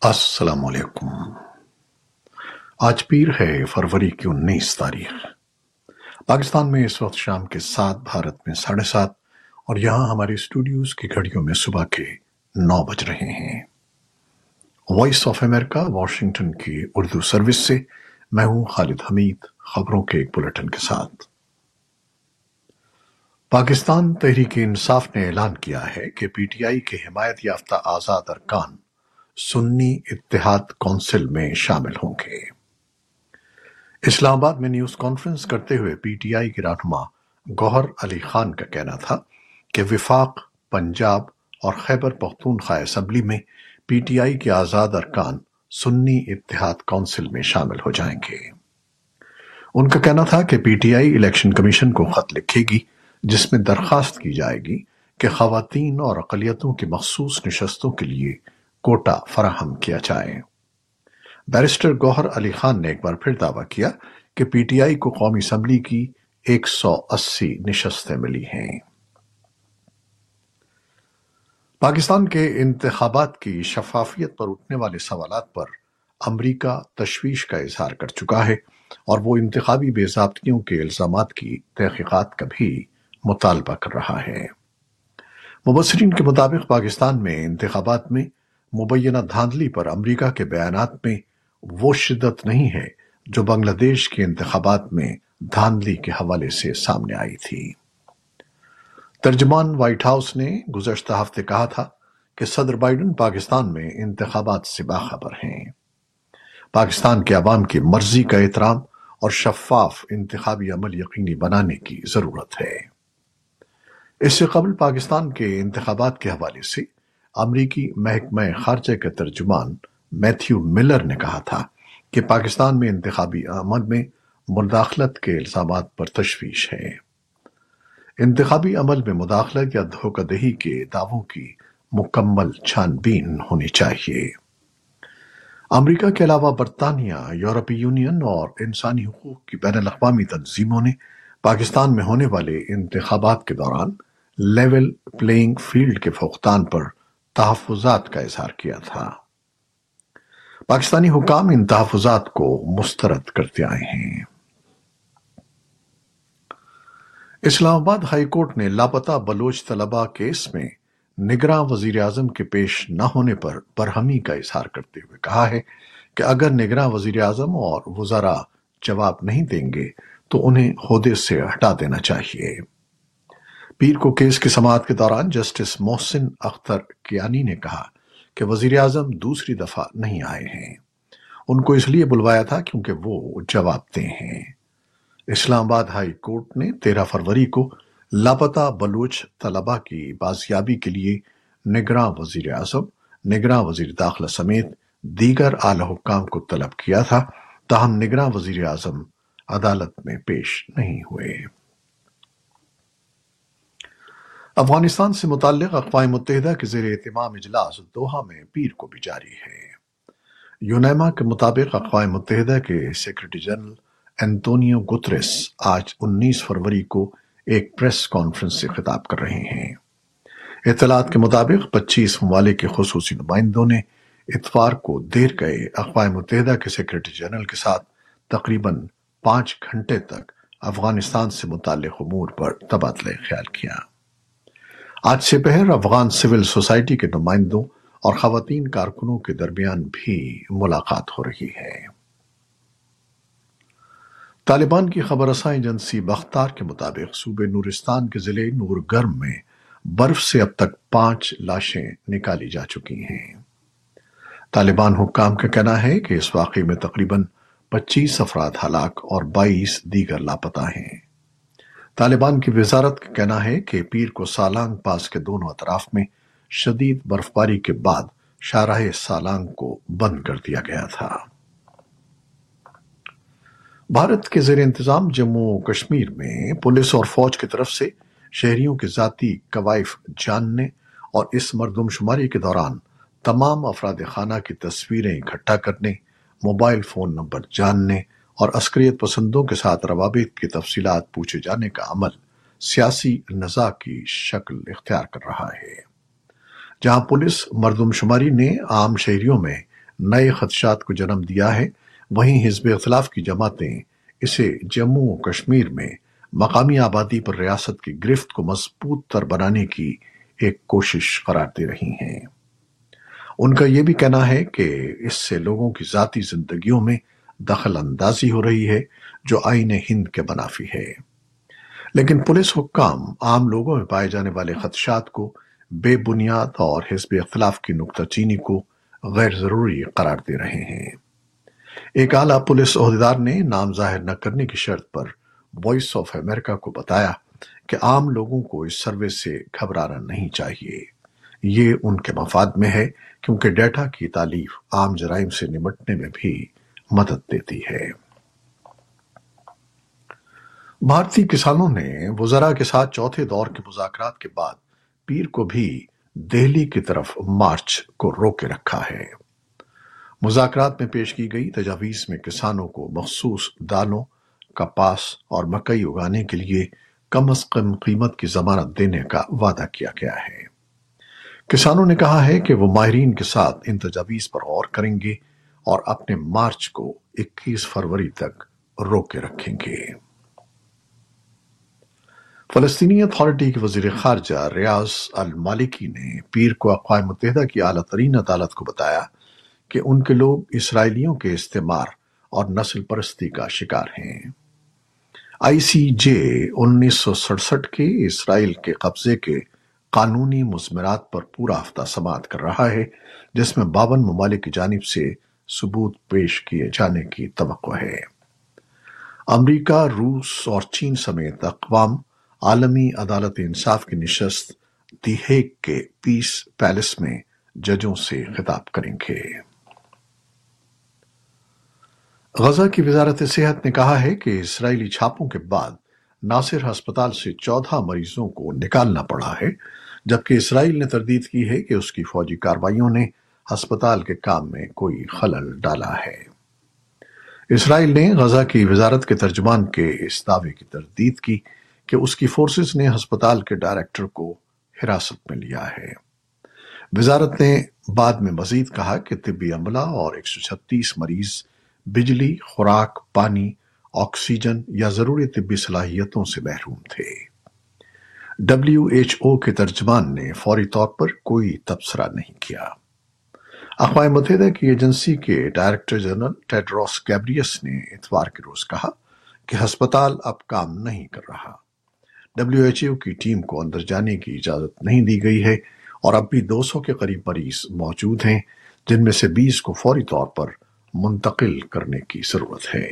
السلام علیکم۔ آج پیر ہے فروری کی انیس تاریخ۔ پاکستان میں اس وقت شام کے سات، بھارت میں ساڑھے سات اور یہاں ہمارے اسٹوڈیوز کی گھڑیوں میں صبح کے نو بج رہے ہیں۔ وائس آف امریکہ واشنگٹن کی اردو سروس سے میں ہوں خالد حمید، خبروں کے ایک بلٹن کے ساتھ۔ پاکستان تحریک انصاف نے اعلان کیا ہے کہ پی ٹی آئی کے حمایت یافتہ آزاد ارکان سنی اتحاد کونسل میں شامل ہوں گے۔ اسلام آباد میں نیوز کانفرنس کرتے ہوئے پی ٹی آئی کے رہنما گوہر علی خان کا کہنا تھا کہ وفاق، پنجاب اور خیبر پختونخوا اسمبلی میں پی ٹی آئی کے آزاد ارکان سنی اتحاد کونسل میں شامل ہو جائیں گے۔ ان کا کہنا تھا کہ P T I election commission کو خط لکھے گی، جس میں درخواست کی جائے گی کہ خواتین اور اقلیتوں کی مخصوص نشستوں کے لیے کوٹا فراہم کیا جائے۔ بیرسٹر گوہر علی خان نے ایک بار پھر دعویٰ کیا کہ پی ٹی آئی کو قومی اسمبلی کی ایک سو اسی نشستیں ملی ہیں۔ پاکستان کے انتخابات کی شفافیت پر اٹھنے والے سوالات پر امریکہ تشویش کا اظہار کر چکا ہے اور وہ انتخابی بے ضابطگیوں کے الزامات کی تحقیقات کا بھی مطالبہ کر رہا ہے۔ مبصرین کے مطابق پاکستان میں انتخابات میں مبینہ دھاندلی پر امریکہ کے بیانات میں وہ شدت نہیں ہے جو بنگلہ دیش کے انتخابات میں دھاندلی کے حوالے سے سامنے آئی تھی۔ ترجمان وائٹ ہاؤس نے گزشتہ ہفتے کہا تھا کہ صدر بائیڈن پاکستان میں انتخابات سے باخبر ہیں۔ پاکستان کے عوام کی مرضی کا احترام اور شفاف انتخابی عمل یقینی بنانے کی ضرورت ہے۔ اس سے قبل پاکستان کے انتخابات کے حوالے سے امریکی محکمہ خارجہ کے ترجمان میتھیو ملر نے کہا تھا کہ پاکستان میں انتخابی عمل میں مداخلت کے الزامات پر تشویش ہے۔ انتخابی عمل میں مداخلت یا دھوکہ دہی کے دعووں کی مکمل چھان بین ہونی چاہیے۔ امریکہ کے علاوہ برطانیہ، یورپی یونین اور انسانی حقوق کی بین الاقوامی تنظیموں نے پاکستان میں ہونے والے انتخابات کے دوران لیول پلینگ فیلڈ کے فوقتان پر تحفظات کا اظہار کیا تھا۔ پاکستانی حکام ان تحفظات کو مسترد کرتے آئے ہیں۔ اسلام آباد ہائی کورٹ نے لاپتہ بلوچ طلبہ کیس میں نگراں وزیر اعظم کے پیش نہ ہونے پر برہمی کا اظہار کرتے ہوئے کہا ہے کہ اگر نگراں وزیر اعظم اور وزراء جواب نہیں دیں گے تو انہیں عہدے سے ہٹا دینا چاہیے۔ پیر کو کیس کی سماعت کے دوران جسٹس محسن اختر کیانی نے کہا کہ وزیر اعظم دوسری دفعہ نہیں آئے ہیں۔ ان کو اس لیے بلوایا تھا کیونکہ وہ جواب دیں ہیں۔ اسلام آباد ہائی کورٹ نے تیرہ فروری کو لاپتہ بلوچ طلبہ کی بازیابی کے لیے نگراں وزیر اعظم، نگراں وزیر داخلہ سمیت دیگر اعلی حکام کو طلب کیا تھا، تاہم نگراں وزیر اعظم عدالت میں پیش نہیں ہوئے۔ افغانستان سے متعلق اقوام متحدہ کے زیر اہتمام اجلاس دوحہ میں پیر کو بھی جاری ہے۔ یونیما کے مطابق اقوام متحدہ کے سیکرٹری جنرل انتونیو گترس آج انیس فروری کو ایک پریس کانفرنس سے خطاب کر رہے ہیں۔ اطلاعات کے مطابق پچیس ممالک کے خصوصی نمائندوں نے اتوار کو دیر گئے اقوام متحدہ کے سیکرٹری جنرل کے ساتھ تقریباً پانچ گھنٹے تک افغانستان سے متعلق امور پر تبادلہ خیال کیا۔ آج سے پہر افغان سول سوسائٹی کے نمائندوں اور خواتین کارکنوں کے درمیان بھی ملاقات ہو رہی ہے۔ طالبان کی خبر رساں ایجنسی بختار کے مطابق صوبے نورستان کے ضلع نور گرم میں برف سے اب تک پانچ لاشیں نکالی جا چکی ہیں۔ طالبان حکام کا کہنا ہے کہ اس واقعے میں تقریباً پچیس افراد ہلاک اور بائیس دیگر لاپتہ ہیں۔ طالبان کی وزارت کا کہنا ہے کہ پیر کو سالانگ پاس کے دونوں اطراف میں شدید برفباری کے بعد شاہراہ سالانگ کو بند کر دیا گیا تھا۔ بھارت کے زیر انتظام جموں کشمیر میں پولیس اور فوج کی طرف سے شہریوں کے ذاتی قوائف جاننے اور اس مردم شماری کے دوران تمام افراد خانہ کی تصویریں اکٹھا کرنے، موبائل فون نمبر جاننے اور عسکریت پسندوں کے ساتھ روابط کی تفصیلات پوچھے جانے کا عمل سیاسی نزا کی شکل اختیار کر رہا ہے۔ جہاں پولیس مردم شماری نے عام شہریوں میں نئے خدشات کو جنم دیا ہے، وہیں حزب اختلاف کی جماعتیں اسے جموں و کشمیر میں مقامی آبادی پر ریاست کی گرفت کو مضبوط تر بنانے کی ایک کوشش قرار دے رہی ہیں۔ ان کا یہ بھی کہنا ہے کہ اس سے لوگوں کی ذاتی زندگیوں میں دخل اندازی ہو رہی ہے جو آئین ہند کے منافی ہے۔ لیکن پولیس حکام عام لوگوں میں پائے جانے والے خدشات کو بے بنیاد اور حزب اختلاف کی نکتہ چینی کو غیر ضروری قرار دے رہے ہیں۔ ایک اعلیٰ پولیس عہدیدار نے نام ظاہر نہ کرنے کی شرط پر وائس آف امریکہ کو بتایا کہ عام لوگوں کو اس سروے سے گھبرانا نہیں چاہیے۔ یہ ان کے مفاد میں ہے کیونکہ ڈیٹا کی تعلیف عام جرائم سے نمٹنے میں بھی مدد دیتی ہے۔ بھارتی کسانوں نے وزراء کے ساتھ چوتھے دور کے مذاکرات کے بعد پیر کو بھی دہلی کی طرف مارچ کو روکے رکھا ہے۔ مذاکرات میں پیش کی گئی تجاویز میں کسانوں کو مخصوص دالوں کپاس اور مکئی اگانے کے لیے کم از کم قیمت کی ضمانت دینے کا وعدہ کیا گیا ہے۔ کسانوں نے کہا ہے کہ وہ ماہرین کے ساتھ ان تجاویز پر غور کریں گے اور اپنے مارچ کو اکیس فروری تک روک کے رکھیں گے۔ فلسطینی اتھارٹی کے وزیر خارجہ ریاض المالکی نے پیر کو اقوام متحدہ کی اعلیٰ ترین عدالت کو بتایا کہ ان کے لوگ اسرائیلیوں کے استعمار اور نسل پرستی کا شکار ہیں۔ آئی سی جے انیس سو سڑسٹھ کے اسرائیل کے قبضے کے قانونی مزمرات پر پورا ہفتہ سماعت کر رہا ہے، جس میں باون ممالک کی جانب سے ثبوت پیش کیے جانے کی توقع ہے۔ امریکہ، روس اور چین سمیت اقوام عالمی عدالت انصاف کی نشست دی کے پیس پیلس میں ججوں سے خطاب کریں گے۔ غزہ کی وزارت صحت نے کہا ہے کہ اسرائیلی چھاپوں کے بعد ناصر ہسپتال سے چودہ مریضوں کو نکالنا پڑا ہے، جبکہ اسرائیل نے تردید کی ہے کہ اس کی فوجی کاروائیوں نے ہسپتال کے کام میں کوئی خلل ڈالا ہے۔ اسرائیل نے غزہ کی وزارت کے ترجمان کے اس دعوے کی تردید کی کہ اس کی فورسز نے ہسپتال کے ڈائریکٹر کو حراست میں لیا ہے۔ وزارت نے بعد میں مزید کہا کہ طبی عملہ اور ایک سو چھتیس مریض بجلی، خوراک، پانی، آکسیجن یا ضروری طبی صلاحیتوں سے محروم تھے۔ ڈبلیو ایچ او کے ترجمان نے فوری طور پر کوئی تبصرہ نہیں کیا۔ اقوام متحدہ کی ایجنسی کے ڈائریکٹر جنرل ٹیڈروس کیبریس نے اتوار کے روز کہا کہ ہسپتال اب کام نہیں کر رہا۔ ڈبلیو ایچ او کی ٹیم کو اندر جانے کی اجازت نہیں دی گئی ہے اور اب بھی دو سو کے قریب مریض موجود ہیں، جن میں سے بیس کو فوری طور پر منتقل کرنے کی ضرورت ہے۔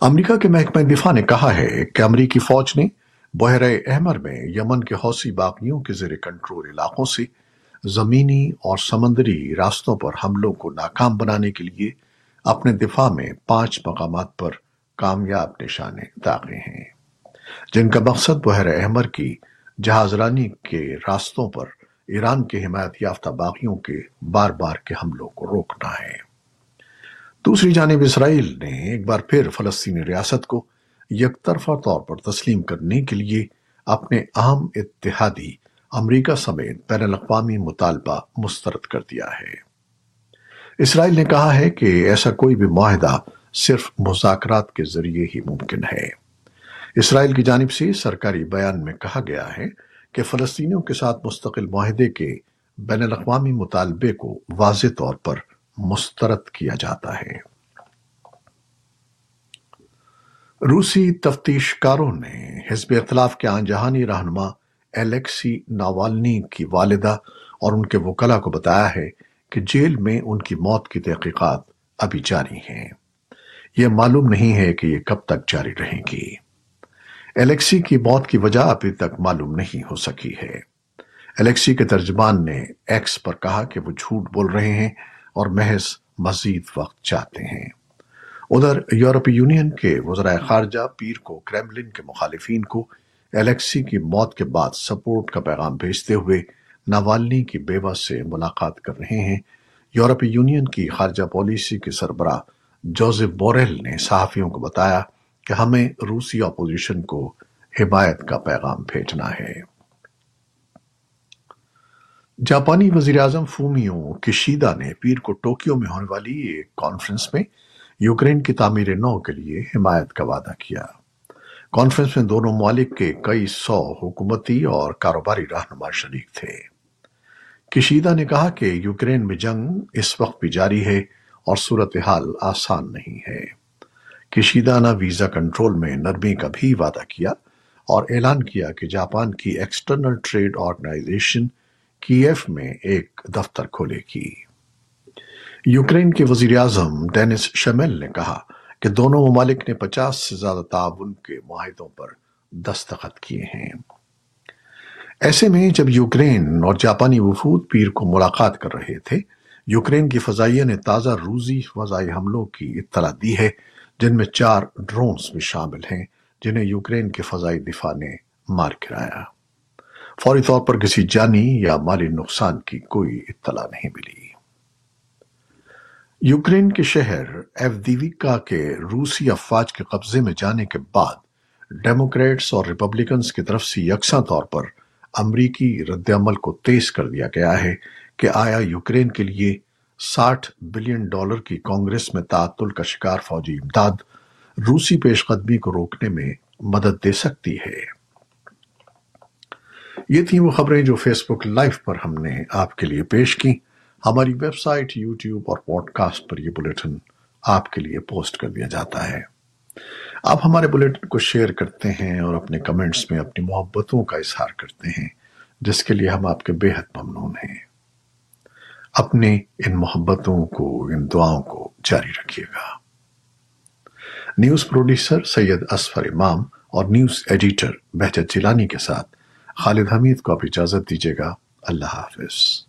امریکہ کے محکمہ دفاع نے کہا ہے کہ امریکی فوج نے بحیرہ احمر میں یمن کے حوثی باغیوں کے زیر کنٹرول علاقوں سے زمینی اور سمندری راستوں پر حملوں کو ناکام بنانے کے لیے اپنے دفاع میں پانچ مقامات پر کامیاب نشانے داغے ہیں۔ جن کا مقصد بحیرہ احمر کی جہاز رانی کے راستوں پر ایران کے حمایت یافتہ باغیوں کے بار بار کے حملوں کو روکنا ہے۔ دوسری جانب اسرائیل نے ایک بار پھر فلسطینی ریاست کو یک طرفہ طور پر تسلیم کرنے کے لیے اپنے اہم اتحادی امریکہ سمیت بین الاقوامی مطالبہ مسترد کر دیا ہے۔ اسرائیل نے کہا ہے کہ ایسا کوئی بھی معاہدہ صرف مذاکرات کے ذریعے ہی ممکن ہے۔ اسرائیل کی جانب سے سرکاری بیان میں کہا گیا ہے کہ فلسطینیوں کے ساتھ مستقل معاہدے کے بین الاقوامی مطالبے کو واضح طور پر مسترد کیا جاتا ہے۔ روسی تفتیش کاروں نے حزب اختلاف کے آن جہانی رہنما الیکسی ناوالنی کی والدہ اور ان کے وکلا کو بتایا ہے کہ جیل میں ان کی موت کی تحقیقات ابھی جاری ہیں۔ یہ معلوم نہیں ہے کہ یہ کب تک جاری رہیں گی۔ الیکسی کی موت کی وجہ ابھی تک معلوم نہیں ہو سکی ہے۔ الیکسی کے ترجمان نے ایکس پر کہا کہ وہ جھوٹ بول رہے ہیں اور محض مزید وقت چاہتے ہیں۔ ادھر یورپی یونین کے وزرائے خارجہ پیر کو کریملن کے مخالفین کو الیکسی کی موت کے بعد سپورٹ کا پیغام بھیجتے ہوئے ناوالنی کی بیوہ سے ملاقات کر رہے ہیں۔ یورپی یونین کی خارجہ پالیسی کے سربراہ جوزف بوریل نے صحافیوں کو بتایا کہ ہمیں روسی اپوزیشن کو حمایت کا پیغام بھیجنا ہے۔ جاپانی وزیراعظم فومیو کشیدہ نے پیر کو ٹوکیو میں ہونے والی ایک کانفرنس میں یوکرین کی تعمیر نو کے لیے حمایت کا وعدہ کیا۔ کانفرنس میں دونوں ممالک کے کئی سو حکومتی اور کاروباری رہنما شریک تھے۔ کشیدہ نے کہا کہ یوکرین میں جنگ اس وقت بھی جاری ہے اور صورتحال آسان نہیں ہے۔ کشیدہ نے ویزا کنٹرول میں نرمی کا بھی وعدہ کیا اور اعلان کیا کہ جاپان کی ایکسٹرنل ٹریڈ آرگنائزیشن کیف میں ایک دفتر کھولے گی۔ یوکرین کے وزیر اعظم ڈینس شمیل نے کہا کہ دونوں ممالک نے پچاس سے زیادہ تعاون کے معاہدوں پر دستخط کیے ہیں۔ ایسے میں جب یوکرین اور جاپانی وفود پیر کو ملاقات کر رہے تھے، یوکرین کی فضائیہ نے تازہ روزی فضائی حملوں کی اطلاع دی ہے، جن میں چار ڈرونز بھی شامل ہیں، جنہیں یوکرین کے فضائی دفاع نے مار گرایا۔ فوری طور پر کسی جانی یا مالی نقصان کی کوئی اطلاع نہیں ملی۔ یوکرین کے شہر ایفدیویکا کے روسی افواج کے قبضے میں جانے کے بعد ڈیموکریٹس اور ریپبلکنز کی طرف سے یکساں طور پر امریکی رد عمل کو تیز کر دیا گیا ہے کہ آیا یوکرین کے لیے ساٹھ بلین ڈالر کی کانگریس میں تعطل کا شکار فوجی امداد روسی پیش قدمی کو روکنے میں مدد دے سکتی ہے۔ یہ تھیں وہ خبریں جو فیس بک لائف پر ہم نے آپ کے لیے پیش کی ہماری ویب سائٹ، یوٹیوب اور پوڈ کاسٹ پر یہ بلیٹن آپ کے لیے پوسٹ کر دیا جاتا ہے۔ آپ ہمارے بلیٹن کو شیئر کرتے ہیں اور اپنے کمنٹس میں اپنی محبتوں کا اظہار کرتے ہیں، جس کے لیے ہم آپ کے بے حد ممنون ہیں۔ اپنے ان محبتوں کو، ان دعاؤں کو جاری رکھیے گا۔ نیوز پروڈیوسر سید اسفر امام اور نیوز ایڈیٹر بہجت جیلانی کے ساتھ خالد حمید کو آپ اجازت دیجیے گا۔ اللہ حافظ۔